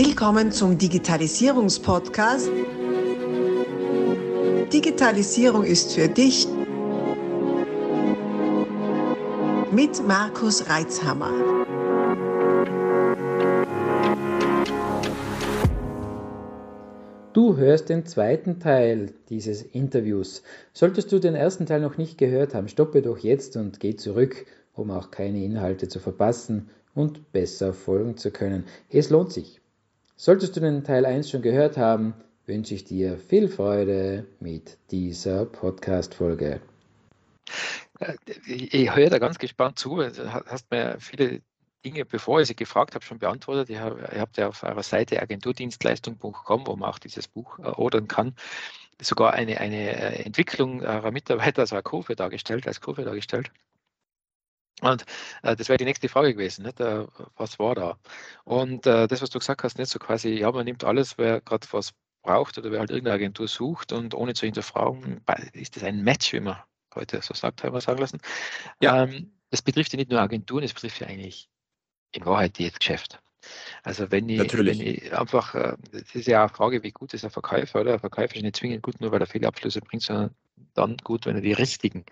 Willkommen zum Digitalisierungspodcast. Digitalisierung ist für dich mit Markus Reitzhammer. Du hörst den zweiten Teil dieses Interviews. Solltest du den ersten Teil noch nicht gehört haben, stoppe doch jetzt und geh zurück, um auch keine Inhalte zu verpassen und besser folgen zu können. Es lohnt sich. Solltest du den Teil 1 schon gehört haben, wünsche ich dir viel Freude mit dieser Podcast-Folge. Äh, ich höre da ganz gespannt zu. Du hast mir viele Dinge, bevor ich sie gefragt habe, schon beantwortet. Ihr habt ja auf eurer Seite agenturdienstleistung.com, wo man auch dieses Buch äh, ordern kann, sogar eine, eine äh, Entwicklung eurer Mitarbeiter, eine Kurve dargestellt, als Kurve dargestellt. Und äh, das wäre die nächste Frage gewesen, nicht? Äh, was war da? Und äh, das, was du gesagt hast, nicht so quasi, ja, man nimmt alles, wer gerade was braucht oder wer halt irgendeine Agentur sucht und ohne zu hinterfragen, ist das ein Match, wie man heute so sagt, haben wir sagen lassen. Ja. Ähm, das betrifft ja nicht nur Agenturen, das betrifft ja eigentlich in Wahrheit jedes Geschäft. Also wenn ich, wenn ich einfach, äh, das ist ja auch eine Frage, wie gut ist ein Verkäufer, oder? Ein Verkäufer ist nicht zwingend gut, nur weil er viele Abschlüsse bringt, sondern dann gut, wenn er die richtigen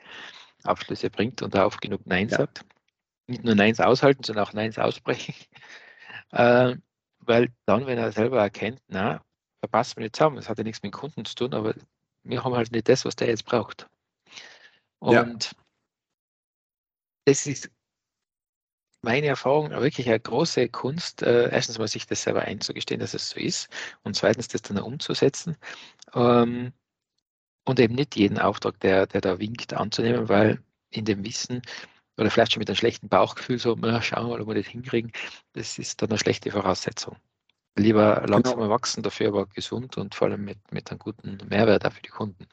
Abschlüsse bringt und auch genug Nein ja. sagt. Nicht nur Neins aushalten, sondern auch Neins aussprechen. äh, weil dann, wenn er selber erkennt, na, verpassen wir nicht zusammen, das hat ja nichts mit dem Kunden zu tun, aber wir haben halt nicht das, was der jetzt braucht. Und ja. das ist meine Erfahrung wirklich eine große Kunst, äh, erstens mal sich das selber einzugestehen, dass es so ist und zweitens das dann umzusetzen. Ähm, und eben nicht jeden Auftrag, der, der da winkt, anzunehmen, weil in dem Wissen oder vielleicht schon mit einem schlechten Bauchgefühl so, na, schauen wir mal, ob wir das hinkriegen, das ist dann eine schlechte Voraussetzung. Lieber langsam genau. wachsen, dafür aber gesund und vor allem mit, mit einem guten Mehrwert auch für die Kunden.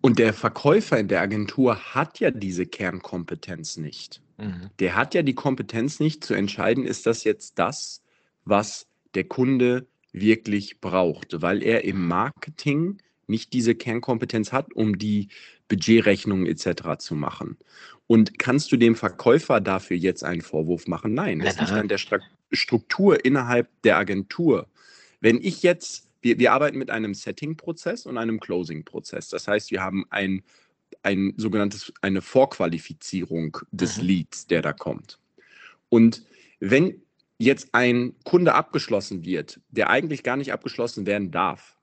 Und der Verkäufer in der Agentur hat ja diese Kernkompetenz nicht. Mhm. Der hat ja die Kompetenz nicht zu entscheiden, ist das jetzt das, was der Kunde wirklich braucht, weil er im Marketing nicht diese Kernkompetenz hat, um die Budgetrechnungen etc. zu machen. Und kannst du dem Verkäufer dafür jetzt einen Vorwurf machen? Nein, das liegt an der Struktur innerhalb der Agentur. Wenn ich jetzt, wir, wir arbeiten mit einem Setting-Prozess und einem Closing-Prozess. Das heißt, wir haben ein, ein sogenanntes, eine Vorqualifizierung des mhm. Leads, der da kommt. Und wenn jetzt ein Kunde abgeschlossen wird, der eigentlich gar nicht abgeschlossen werden darf,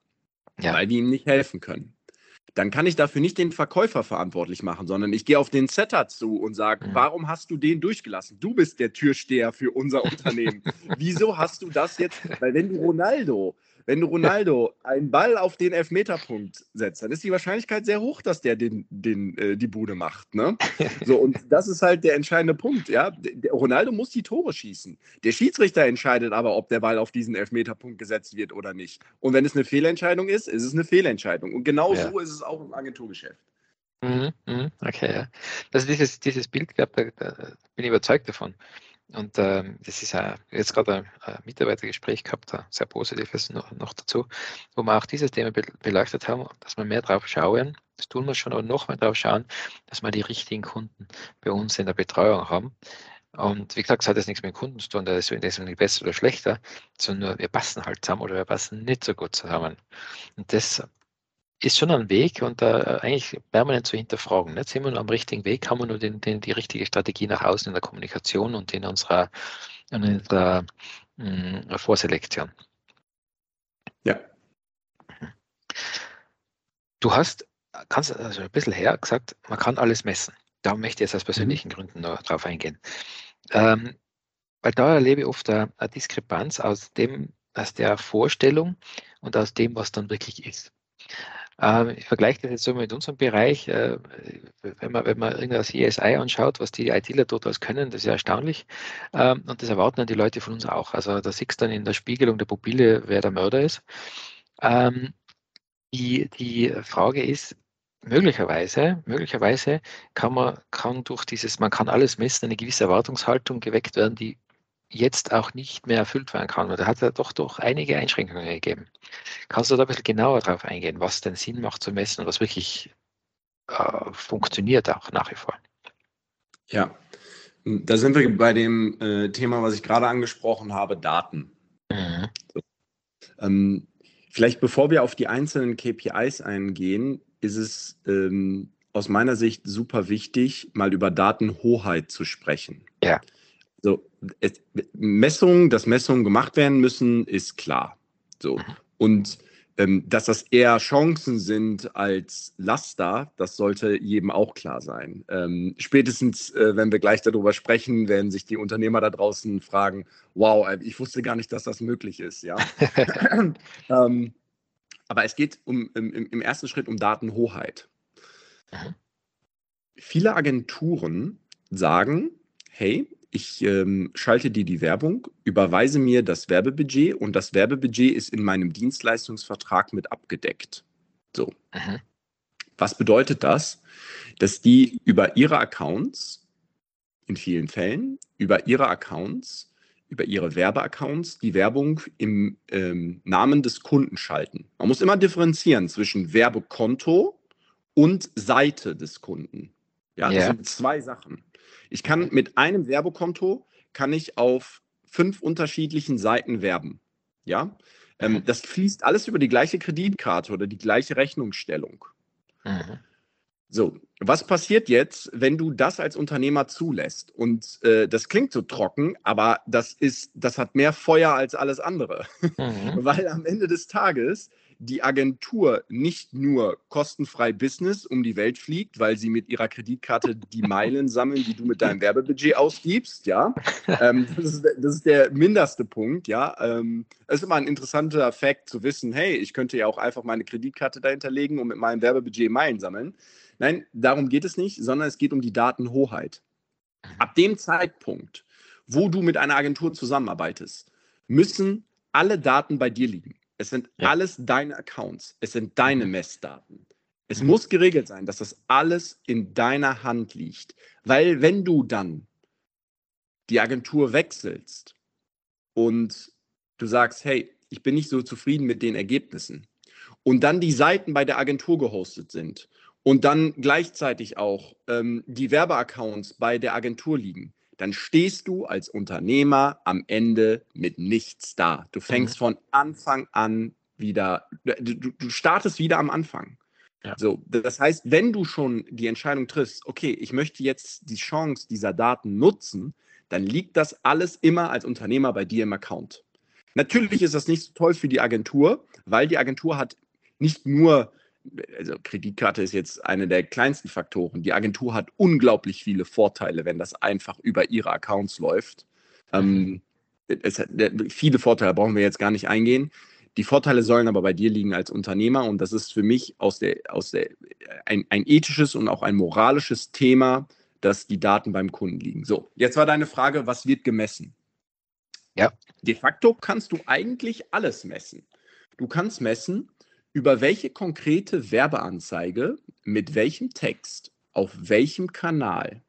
ja. weil die ihm nicht helfen können. Dann kann ich dafür nicht den Verkäufer verantwortlich machen, sondern ich gehe auf den Setter zu und sage, mhm. warum hast du den durchgelassen? Du bist der Türsteher für unser Unternehmen. Wieso hast du das jetzt? Weil wenn du Ronaldo wenn du Ronaldo einen Ball auf den Elfmeterpunkt setzt, dann ist die Wahrscheinlichkeit sehr hoch, dass der den, den, äh, die Bude macht. Ne? So, und das ist halt der entscheidende Punkt. Ja? Der Ronaldo muss die Tore schießen. Der Schiedsrichter entscheidet aber, ob der Ball auf diesen Elfmeterpunkt gesetzt wird oder nicht. Und wenn es eine Fehlentscheidung ist, ist es eine Fehlentscheidung. Und genau ja. so ist es auch im Agenturgeschäft. Mhm, mhm, okay, ja. Also dieses, dieses Bild, glaub, da, da bin ich überzeugt davon. Und ähm, das ist ja jetzt gerade ein, Mitarbeitergespräch gehabt, ein sehr positives noch, noch, dazu, wo wir auch dieses Thema beleuchtet haben, dass wir mehr drauf schauen, das tun wir schon, aber noch mehr drauf schauen, dass wir die richtigen Kunden bei uns in der Betreuung haben. Und wie gesagt, es hat jetzt nichts mit dem Kunden zu tun, da ist deswegen besser oder schlechter, sondern wir passen halt zusammen oder wir passen nicht so gut zusammen. Und das ist schon ein Weg und da äh, eigentlich permanent zu hinterfragen. Nicht? Sind wir nur am richtigen Weg? Haben wir nur den, den, die richtige Strategie nach außen in der Kommunikation und in unserer, in unserer mh, hm, Vorselektion? Ja. Du hast, kannst also ein bisschen her gesagt, man kann alles messen. Da möchte ich jetzt aus mhm. persönlichen mhm. Gründen noch drauf eingehen. Ähm, weil da erlebe ich oft eine, eine Diskrepanz aus dem, aus der Vorstellung und aus dem, was dann wirklich ist. Ähm, ich vergleiche das jetzt so mit unserem Bereich. Äh, wenn man, wenn man irgendein CSI anschaut, was die ITler dort alles können, das ist ja erstaunlich. Ähm, und das erwarten dann die Leute von uns auch. Also da siehst du dann in der Spiegelung der Pupille, wer der Mörder ist. Ähm, die, die Frage ist, möglicherweise, möglicherweise kann man kann durch dieses, man kann alles messen, eine gewisse Erwartungshaltung geweckt werden, die jetzt auch nicht mehr erfüllt werden kann. Und da hat er doch doch einige Einschränkungen gegeben. Kannst du da ein bisschen genauer darauf eingehen, was denn Sinn macht zu messen und was wirklich äh, funktioniert auch nach wie vor? Ja, da sind wir bei dem äh, Thema, was ich gerade angesprochen habe, Daten. Mhm. So. Ähm, vielleicht bevor wir auf die einzelnen KPIs eingehen, ist es ähm, aus meiner Sicht super wichtig, mal über Datenhoheit zu sprechen. Ja. So, es, Messungen, dass Messungen gemacht werden müssen, ist klar. So. Und ähm, dass das eher Chancen sind als Laster, das sollte jedem auch klar sein. Ähm, spätestens, äh, wenn wir gleich darüber sprechen, werden sich die Unternehmer da draußen fragen, wow, äh, ich wusste gar nicht, dass das möglich ist. Ja? ähm, aber es geht um, im, im, ersten Schritt um Datenhoheit. Mhm. Viele Agenturen sagen, hey, ich ähm, schalte dir die Werbung, überweise mir das Werbebudget und das Werbebudget ist in meinem Dienstleistungsvertrag mit abgedeckt. So. Mhm. Was bedeutet das? Dass die über ihre Accounts, in vielen Fällen, über ihre Accounts, über ihre Werbeaccounts die Werbung im ähm, Namen des Kunden schalten. Man muss immer differenzieren zwischen Werbekonto und Seite des Kunden. Ja, das yeah. sind zwei Sachen. Ich kann mit einem Werbekonto kann ich auf fünf unterschiedlichen Seiten werben. Ja, ähm, mhm. das fließt alles über die gleiche Kreditkarte oder die gleiche Rechnungsstellung. Mhm. So, was passiert jetzt, wenn du das als Unternehmer zulässt? Und äh, das klingt so trocken, aber das ist, das hat mehr Feuer als alles andere. Mhm. Weil am Ende des Tages die Agentur nicht nur kostenfrei Business um die Welt fliegt, weil sie mit ihrer Kreditkarte die Meilen sammeln, die du mit deinem Werbebudget ausgibst, ja. Ähm, das, ist, das, ist, der mindeste Punkt, ja. Ähm, es ist immer ein interessanter Fakt zu wissen, hey, ich könnte ja auch einfach meine Kreditkarte dahinter legen und mit meinem Werbebudget Meilen sammeln. Nein, darum geht es nicht, sondern es geht um die Datenhoheit. Ab dem Zeitpunkt, wo du mit einer Agentur zusammenarbeitest, müssen alle Daten bei dir liegen. Es sind ja. alles deine Accounts. Es sind deine mhm. Messdaten. Es mhm. muss geregelt sein, dass das alles in deiner Hand liegt. Weil wenn du dann die Agentur wechselst und du sagst, hey, ich bin nicht so zufrieden mit den Ergebnissen und dann die Seiten bei der Agentur gehostet sind und dann gleichzeitig auch ähm, die Werbeaccounts bei der Agentur liegen, dann stehst du als Unternehmer am Ende mit nichts da. Du fängst mhm. von Anfang an wieder, du, du startest wieder am Anfang. Ja. So, das heißt, wenn du schon die Entscheidung triffst, okay, ich möchte jetzt die Chance dieser Daten nutzen, dann liegt das alles immer als Unternehmer bei dir im Account. Natürlich ist das nicht so toll für die Agentur, weil die Agentur hat nicht nur also Kreditkarte ist jetzt eine der kleinsten Faktoren. Die Agentur hat unglaublich viele Vorteile, wenn das einfach über ihre Accounts läuft. Ähm, es, viele Vorteile brauchen wir jetzt gar nicht eingehen. Die Vorteile sollen aber bei dir liegen als Unternehmer und das ist für mich aus der, aus der, ein, ein ethisches und auch ein moralisches Thema, dass die Daten beim Kunden liegen. So, jetzt war deine Frage, was wird gemessen? Ja. De facto kannst du eigentlich alles messen. Du kannst messen, über welche konkrete Werbeanzeige mit welchem Text auf welchem Kanal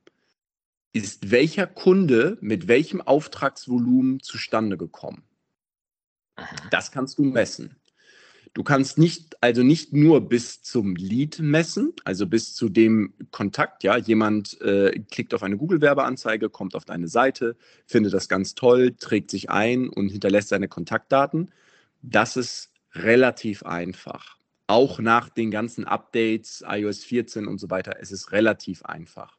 ist welcher Kunde mit welchem Auftragsvolumen zustande gekommen. Das kannst du messen. Du kannst nicht, also nicht nur bis zum Lead messen, also bis zu dem Kontakt, ja, jemand äh, klickt auf eine Google-Werbeanzeige, kommt auf deine Seite, findet das ganz toll, trägt sich ein und hinterlässt seine Kontaktdaten. Das ist relativ einfach. Auch nach den ganzen Updates, iOS 14 und so weiter, es ist relativ einfach.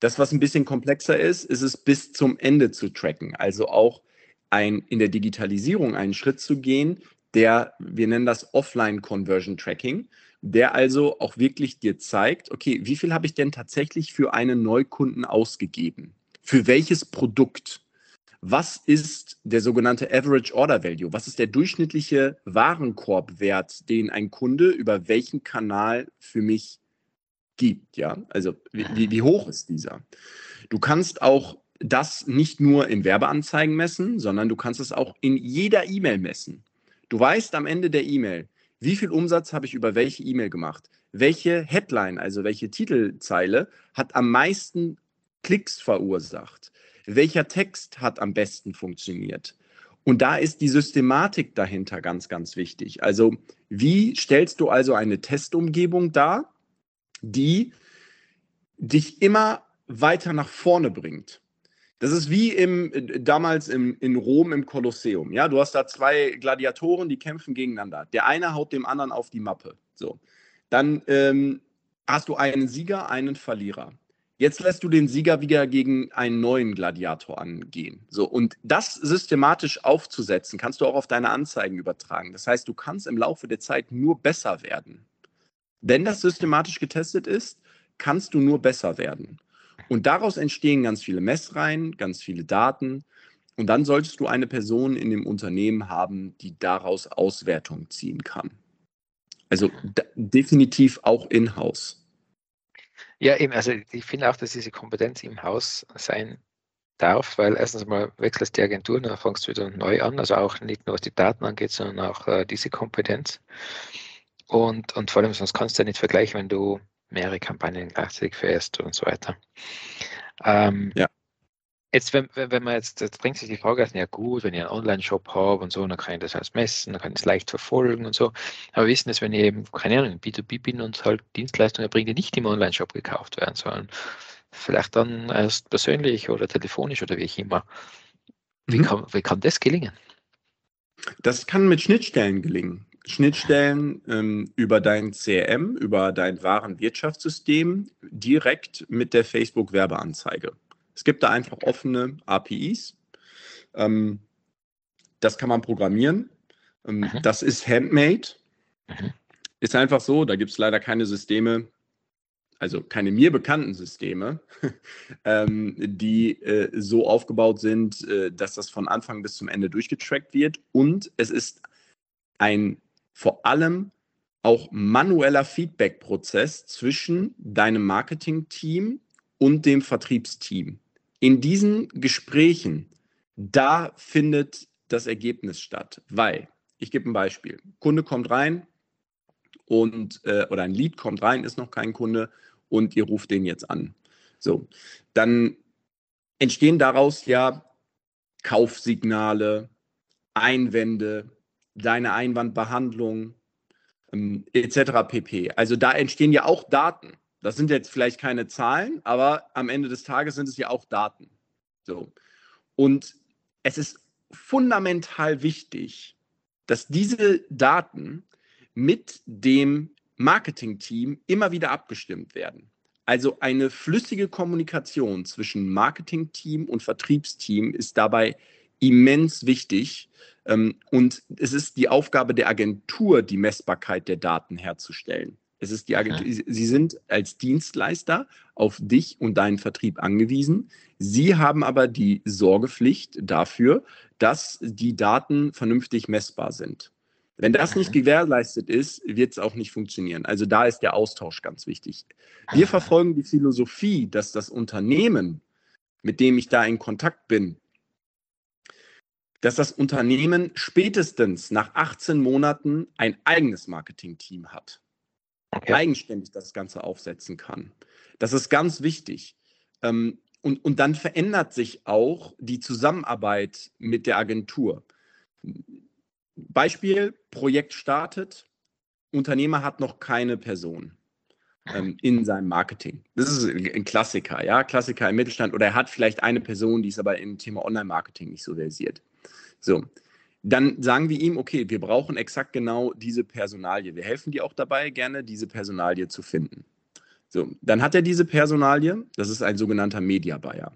Das, was ein bisschen komplexer ist, ist es bis zum Ende zu tracken. Also auch ein, in der Digitalisierung einen Schritt zu gehen, der, wir nennen das Offline Conversion Tracking, der also auch wirklich dir zeigt, okay, wie viel habe ich denn tatsächlich für einen Neukunden ausgegeben? Für welches Produkt? Was ist der sogenannte Average Order Value? Was ist der durchschnittliche Warenkorbwert, den ein Kunde über welchen Kanal für mich gibt? Ja, also wie, wie hoch ist dieser? Du kannst auch das nicht nur in Werbeanzeigen messen, sondern du kannst es auch in jeder E-Mail messen. Du weißt am Ende der E-Mail, wie viel Umsatz habe ich über welche E-Mail gemacht? Welche Headline, also welche Titelzeile, hat am meisten Klicks verursacht? Welcher Text hat am besten funktioniert. Und da ist die Systematik dahinter ganz, ganz wichtig. Also wie stellst du also eine Testumgebung dar, die dich immer weiter nach vorne bringt? Das ist wie im, damals im, in Rom im Kolosseum. Ja, du hast da zwei Gladiatoren, die kämpfen gegeneinander. Der eine haut dem anderen auf die Mappe. So. Dann ähm, hast du einen Sieger, einen Verlierer. Jetzt lässt du den Sieger wieder gegen einen neuen Gladiator angehen. So, und das systematisch aufzusetzen, kannst du auch auf deine Anzeigen übertragen. Das heißt, du kannst im Laufe der Zeit nur besser werden. Wenn das systematisch getestet ist, kannst du nur besser werden. Und daraus entstehen ganz viele Messreihen, ganz viele Daten. Und dann solltest du eine Person in dem Unternehmen haben, die daraus Auswertung ziehen kann. Also definitiv auch in-house. Ja, eben, also ich finde auch, dass diese Kompetenz im Haus sein darf, weil erstens mal wechselst die Agentur, dann fängst du wieder neu an, also auch nicht nur was die Daten angeht, sondern auch äh, diese Kompetenz. Und, und vor allem, sonst kannst du ja nicht vergleichen, wenn du mehrere Kampagnen gleichzeitig fährst und so weiter. Ähm, ja. Jetzt, wenn, wenn man jetzt, jetzt bringt sich die Frage, ja gut, wenn ich einen Online-Shop habe und so, dann kann ich das alles messen, dann kann ich es leicht verfolgen und so. Aber wir wissen es, wenn ich eben, keine Ahnung, B2B bin und halt Dienstleistungen erbringe, die nicht im Online-Shop gekauft werden, sondern vielleicht dann erst persönlich oder telefonisch oder wie auch immer. Wie, mhm. kann, wie kann das gelingen? Das kann mit Schnittstellen gelingen. Schnittstellen ähm, über dein CRM, über dein Warenwirtschaftssystem direkt mit der Facebook-Werbeanzeige. Es gibt da einfach offene APIs. Ähm, das kann man programmieren. Ähm, mhm. Das ist handmade. Mhm. Ist einfach so, da gibt es leider keine Systeme, also keine mir bekannten Systeme, ähm, die äh, so aufgebaut sind, äh, dass das von Anfang bis zum Ende durchgetrackt wird. Und es ist ein vor allem auch manueller Feedback-Prozess zwischen deinem Marketing-Team und dem Vertriebsteam. In diesen Gesprächen, da findet das Ergebnis statt, weil, ich gebe ein Beispiel, Kunde kommt rein und, äh, oder ein Lead kommt rein, ist noch kein Kunde und ihr ruft den jetzt an. So, dann entstehen daraus ja Kaufsignale, Einwände, deine Einwandbehandlung ähm, etc. pp. Also da entstehen ja auch Daten. Das sind jetzt vielleicht keine Zahlen, aber am Ende des Tages sind es ja auch Daten. So. Und es ist fundamental wichtig, dass diese Daten mit dem Marketingteam immer wieder abgestimmt werden. Also eine flüssige Kommunikation zwischen Marketingteam und Vertriebsteam ist dabei immens wichtig. Ähm, und es ist die Aufgabe der Agentur, die Messbarkeit der Daten herzustellen. Es ist die Agentur, ja. Sie sind als Dienstleister auf dich und deinen Vertrieb angewiesen. Sie haben aber die Sorgepflicht dafür, dass die Daten vernünftig messbar sind. Wenn das nicht gewährleistet ist, wird es auch nicht funktionieren. Also da ist der Austausch ganz wichtig. Wir verfolgen die Philosophie, dass das Unternehmen, mit dem ich da in Kontakt bin, dass das Unternehmen spätestens nach 18 Monaten ein eigenes Marketing-Team hat okay. eigenständig das Ganze aufsetzen kann. Das ist ganz wichtig. Ähm, und, und dann verändert sich auch die Zusammenarbeit mit der Agentur. Beispiel, Projekt startet, Unternehmer hat noch keine Person ähm, in seinem Marketing. Das ist ein Klassiker, ja, Klassiker im Mittelstand. Oder er hat vielleicht eine Person, die ist aber im Thema Online-Marketing nicht so versiert. So, dann sagen wir ihm, okay, wir brauchen exakt genau diese Personalie. Wir helfen dir auch dabei, gerne diese Personalie zu finden. So, dann hat er diese Personalie, das ist ein sogenannter Media Buyer.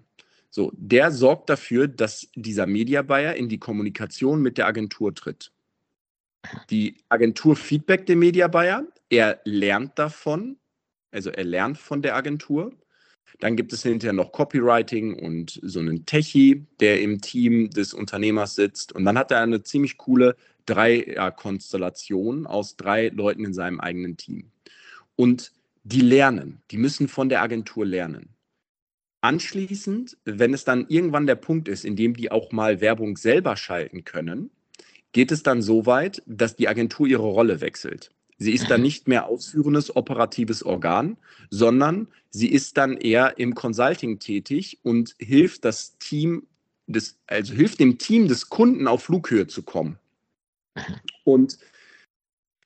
So, der sorgt dafür, dass dieser Media Buyer in die Kommunikation mit der Agentur tritt. Die Agentur feedback den Media Buyer, er lernt davon, also er lernt von der Agentur dann gibt es hinterher noch Copywriting und so einen Techie, der im Team des Unternehmers sitzt. Und dann hat er eine ziemlich coole Dreier-Konstellation aus drei Leuten in seinem eigenen Team. Und die lernen, die müssen von der Agentur lernen. Anschließend, wenn es dann irgendwann der Punkt ist, in dem die auch mal Werbung selber schalten können, geht es dann so weit, dass die Agentur ihre Rolle wechselt. Sie ist dann nicht mehr ausführendes operatives Organ, sondern sie ist dann eher im Consulting tätig und hilft das Team des, also hilft dem Team des Kunden auf Flughöhe zu kommen. Und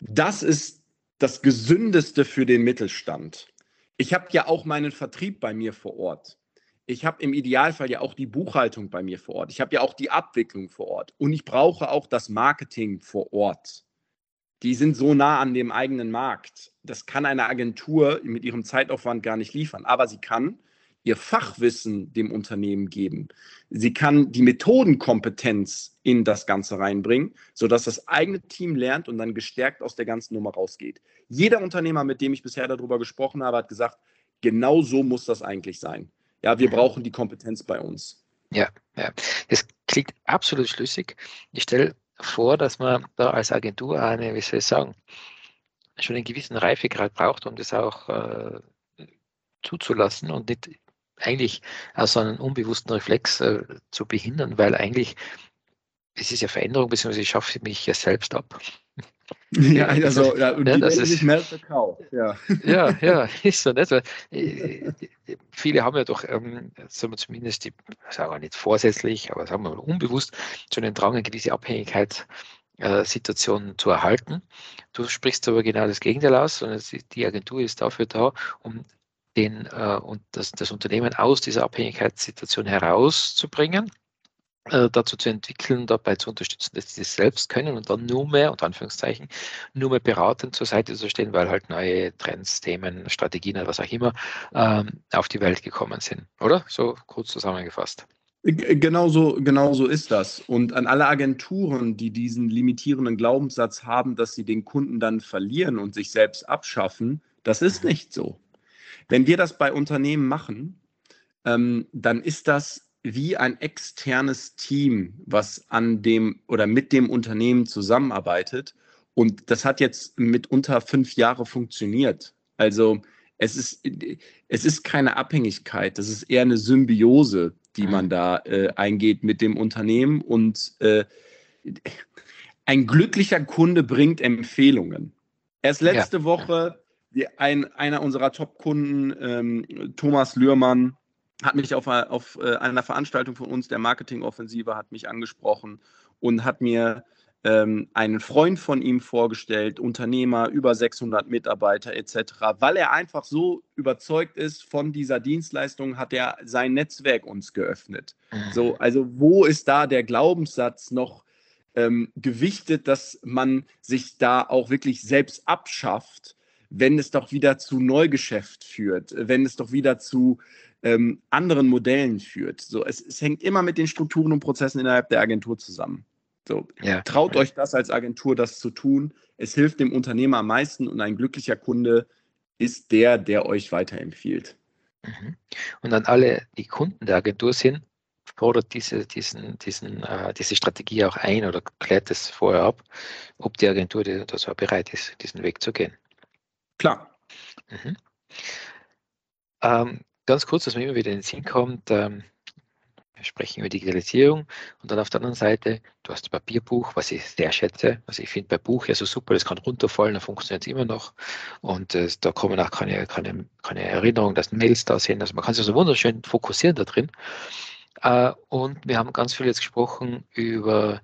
das ist das Gesündeste für den Mittelstand. Ich habe ja auch meinen Vertrieb bei mir vor Ort. ich habe im Idealfall ja auch die Buchhaltung bei mir vor Ort. Ich habe ja auch die Abwicklung vor Ort. Und ich brauche auch das Marketing vor Ort. Die sind so nah an dem eigenen Markt. Das kann eine Agentur mit ihrem Zeitaufwand gar nicht liefern. Aber sie kann ihr Fachwissen dem Unternehmen geben. Sie kann die Methodenkompetenz in das Ganze reinbringen, sodass das eigene Team lernt und dann gestärkt aus der ganzen Nummer rausgeht. Jeder Unternehmer, mit dem ich bisher darüber gesprochen habe, hat gesagt, genau so muss das eigentlich sein. Ja, wir brauchen die Kompetenz bei uns. Ja, ja. Das klingt absolut schlüssig. Ich stelle vor, dass man da als Agentur eine, wie soll ich sagen, schon einen gewissen Reifegrad braucht, um das auch äh, zuzulassen und nicht eigentlich aus einem unbewussten Reflex äh, zu behindern, weil eigentlich es ist ja Veränderung, beziehungsweise ich schaffe mich ja selbst ab. Ja, also, ja, und ja, die das ist, nicht mehr verkauft. Ja. ja, ja, ist so. Weil, äh, viele haben ja doch, ähm, sagen wir zumindest, die, sagen wir nicht vorsätzlich, aber sagen wir mal unbewusst, so einen Drang, eine gewisse Abhängigkeitssituation äh, zu erhalten. Du sprichst aber genau das Gegenteil aus, und die Agentur ist dafür da, um den äh, und das, das Unternehmen aus dieser Abhängigkeitssituation herauszubringen, äh, dazu zu entwickeln, dabei zu unterstützen, dass sie das selbst können und dann nur mehr, unter Anführungszeichen, nur mehr beratend zur Seite zu stehen, weil halt neue Trends, Themen, Strategien oder was auch immer ähm, auf die Welt gekommen sind. Oder? So kurz zusammengefasst. Genau so, genau so ist das. Und an alle Agenturen, die diesen limitierenden Glaubenssatz haben, dass sie den Kunden dann verlieren und sich selbst abschaffen, das ist mhm. nicht so. Wenn wir das bei Unternehmen machen, ähm, dann ist das wie ein externes Team, was an dem oder mit dem Unternehmen zusammenarbeitet. Und das hat jetzt mit unter fünf Jahre funktioniert. Also es ist, es ist keine Abhängigkeit, das ist eher eine Symbiose, die man mhm. da äh, eingeht mit dem Unternehmen. Und äh, ein glücklicher Kunde bringt Empfehlungen. Erst letzte ja. Woche ein, einer unserer Top-Kunden, ähm, Thomas Lührmann, hat mich auf, auf äh, einer Veranstaltung von uns, der Marketingoffensive, hat mich angesprochen und hat mir ähm, einen Freund von ihm vorgestellt, Unternehmer, über 600 Mitarbeiter etc. Weil er einfach so überzeugt ist von dieser Dienstleistung, hat er sein Netzwerk uns geöffnet. Mhm. So, also wo ist da der Glaubenssatz noch ähm, gewichtet, dass man sich da auch wirklich selbst abschafft? wenn es doch wieder zu Neugeschäft führt, wenn es doch wieder zu ähm, anderen Modellen führt. So, es, es, hängt immer mit den Strukturen und Prozessen innerhalb der Agentur zusammen. So, ja. traut euch das als Agentur, das zu tun. Es hilft dem Unternehmer am meisten und ein glücklicher Kunde ist der, der euch weiterempfiehlt. Mhm. Und an alle, die Kunden der Agentur sind, fordert diese, diesen, diesen, äh, diese Strategie auch ein oder klärt es vorher ab, ob die Agentur dazu bereit ist, diesen Weg zu gehen. Klar. Mhm. Ähm, ganz kurz, dass mir immer wieder in den Sinn kommt, ähm, wir sprechen über Digitalisierung und dann auf der anderen Seite, du hast ein Papierbuch, was ich sehr schätze. Also ich finde bei Buch ja so super, das kann runterfallen, dann funktioniert es immer noch. Und äh, da kommen auch keine, keine, keine Erinnerungen, dass Mails da sind. Also man kann sich so wunderschön fokussieren da drin. Äh, und wir haben ganz viel jetzt gesprochen über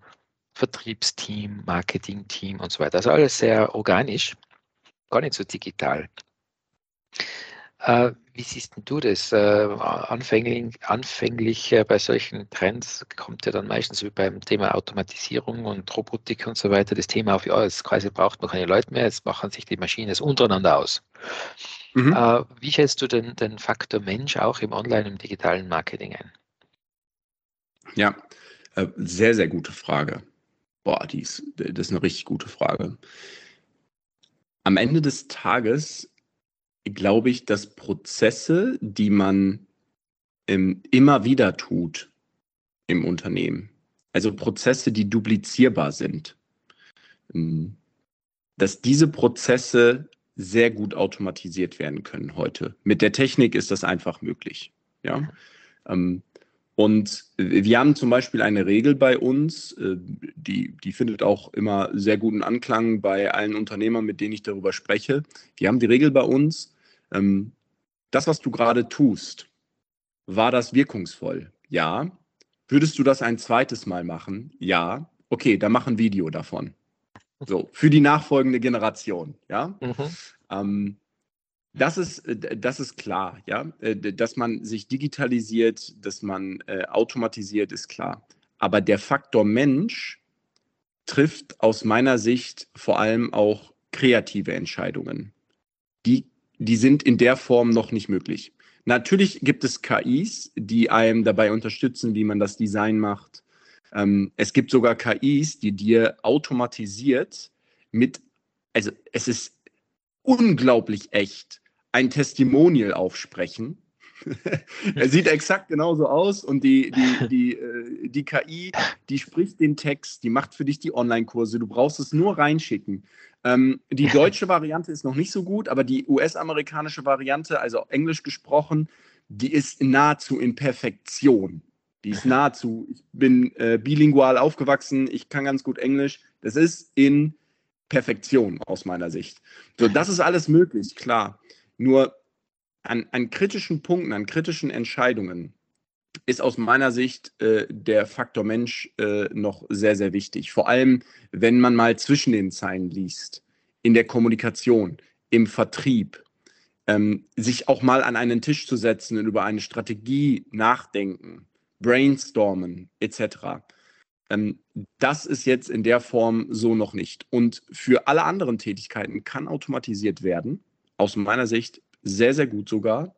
Vertriebsteam, Marketingteam und so weiter. Also alles sehr organisch gar nicht so digital. Äh, wie siehst du das? Äh, anfänglich, anfänglich äh, bei solchen Trends kommt ja dann meistens wie beim Thema Automatisierung und Robotik und so weiter das Thema auf, ja, jetzt quasi braucht man keine Leute mehr, jetzt machen sich die Maschinen es untereinander aus. Mhm. Äh, wie schätzt du denn den Faktor Mensch auch im Online- und digitalen Marketing ein? Ja, äh, sehr, sehr gute Frage. Boah, die ist, das ist eine richtig gute Frage am Ende des Tages glaube ich, dass Prozesse, die man ähm, immer wieder tut im Unternehmen, also Prozesse, die duplizierbar sind, ähm, dass diese Prozesse sehr gut automatisiert werden können heute. Mit der Technik ist das einfach möglich. Ja. Ähm, und wir haben zum Beispiel eine Regel bei uns, äh, die, die findet auch immer sehr guten Anklang bei allen Unternehmern, mit denen ich darüber spreche. Wir haben die Regel bei uns, ähm, das, was du gerade tust, war das wirkungsvoll? Ja. Würdest du das ein zweites Mal machen? Ja. Okay, dann mach ein Video davon. So, für die nachfolgende Generation. Ja. Mhm. Ähm, das ist, das ist klar, ja. Dass man sich digitalisiert, dass man äh, automatisiert, ist klar. Aber der Faktor Mensch trifft aus meiner Sicht vor allem auch kreative Entscheidungen. Die, die sind in der Form noch nicht möglich. Natürlich gibt es KIs, die einem dabei unterstützen, wie man das Design macht. Ähm, es gibt sogar KIs, die dir automatisiert mit, also es ist unglaublich echt, ein Testimonial aufsprechen er sieht exakt genauso aus und die, die, die, äh, die KI, die spricht den Text, die macht für dich die Online-Kurse, du brauchst es nur reinschicken. Ähm, die deutsche Variante ist noch nicht so gut, aber die US-amerikanische Variante, also englisch gesprochen, die ist nahezu in Perfektion. Die ist nahezu, ich bin äh, bilingual aufgewachsen, ich kann ganz gut Englisch. Das ist in Perfektion aus meiner Sicht. So, das ist alles möglich, klar. Nur an, an kritischen Punkten, an kritischen Entscheidungen ist aus meiner Sicht äh, der Faktor Mensch äh, noch sehr, sehr wichtig. Vor allem, wenn man mal zwischen den Zeilen liest, in der Kommunikation, im Vertrieb, ähm, sich auch mal an einen Tisch zu setzen und über eine Strategie nachdenken, brainstormen etc. Ähm, das ist jetzt in der Form so noch nicht. Und für alle anderen Tätigkeiten kann automatisiert werden. Aus meiner Sicht sehr, sehr gut sogar.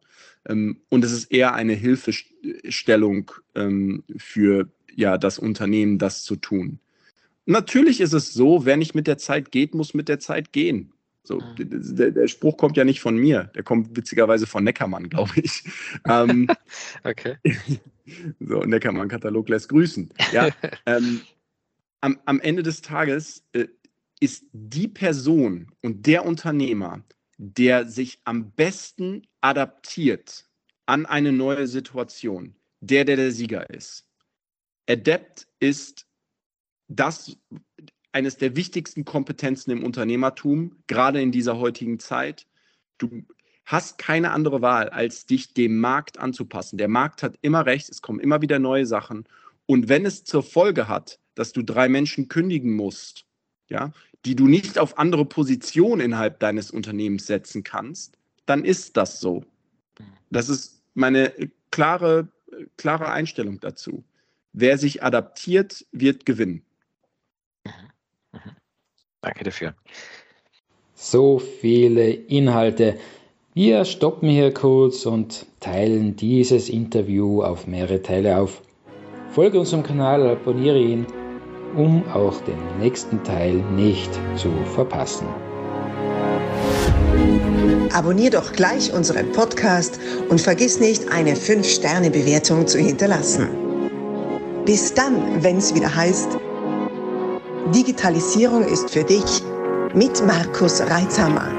Ähm, und es ist eher eine Hilfestellung ähm, für ja, das Unternehmen, das zu tun. Natürlich ist es so, wer nicht mit der Zeit geht, muss mit der Zeit gehen. So, mhm. der, der, Spruch kommt ja nicht von mir, der kommt witzigerweise von Neckermann, glaube ich. ähm, okay. So, Neckermann-Katalog lässt grüßen. Ja, ähm, am, am, Ende des Tages äh, ist die Person und der Unternehmer, der sich am besten adaptiert an eine neue Situation, der, der der Sieger ist. Adept ist das eines der wichtigsten Kompetenzen im Unternehmertum, gerade in dieser heutigen Zeit. Du hast keine andere Wahl, als dich dem Markt anzupassen. Der Markt hat immer recht, es kommen immer wieder neue Sachen. Und wenn es zur Folge hat, dass du drei Menschen kündigen musst, ja, die du nicht auf andere Positionen innerhalb deines Unternehmens setzen kannst, dann ist das so. Das ist meine klare, klare Einstellung dazu. Wer sich adaptiert, wird gewinnen. Danke dafür. So viele Inhalte. Wir stoppen hier kurz und teilen dieses Interview auf mehrere Teile auf. Folge unserem Kanal, abonniere ihn um auch den nächsten Teil nicht zu verpassen. Abonnier doch gleich unseren Podcast und vergiss nicht, eine 5-Sterne-Bewertung zu hinterlassen. Bis dann, wenn es wieder heißt, Digitalisierung ist für dich mit Markus Reitzhammer.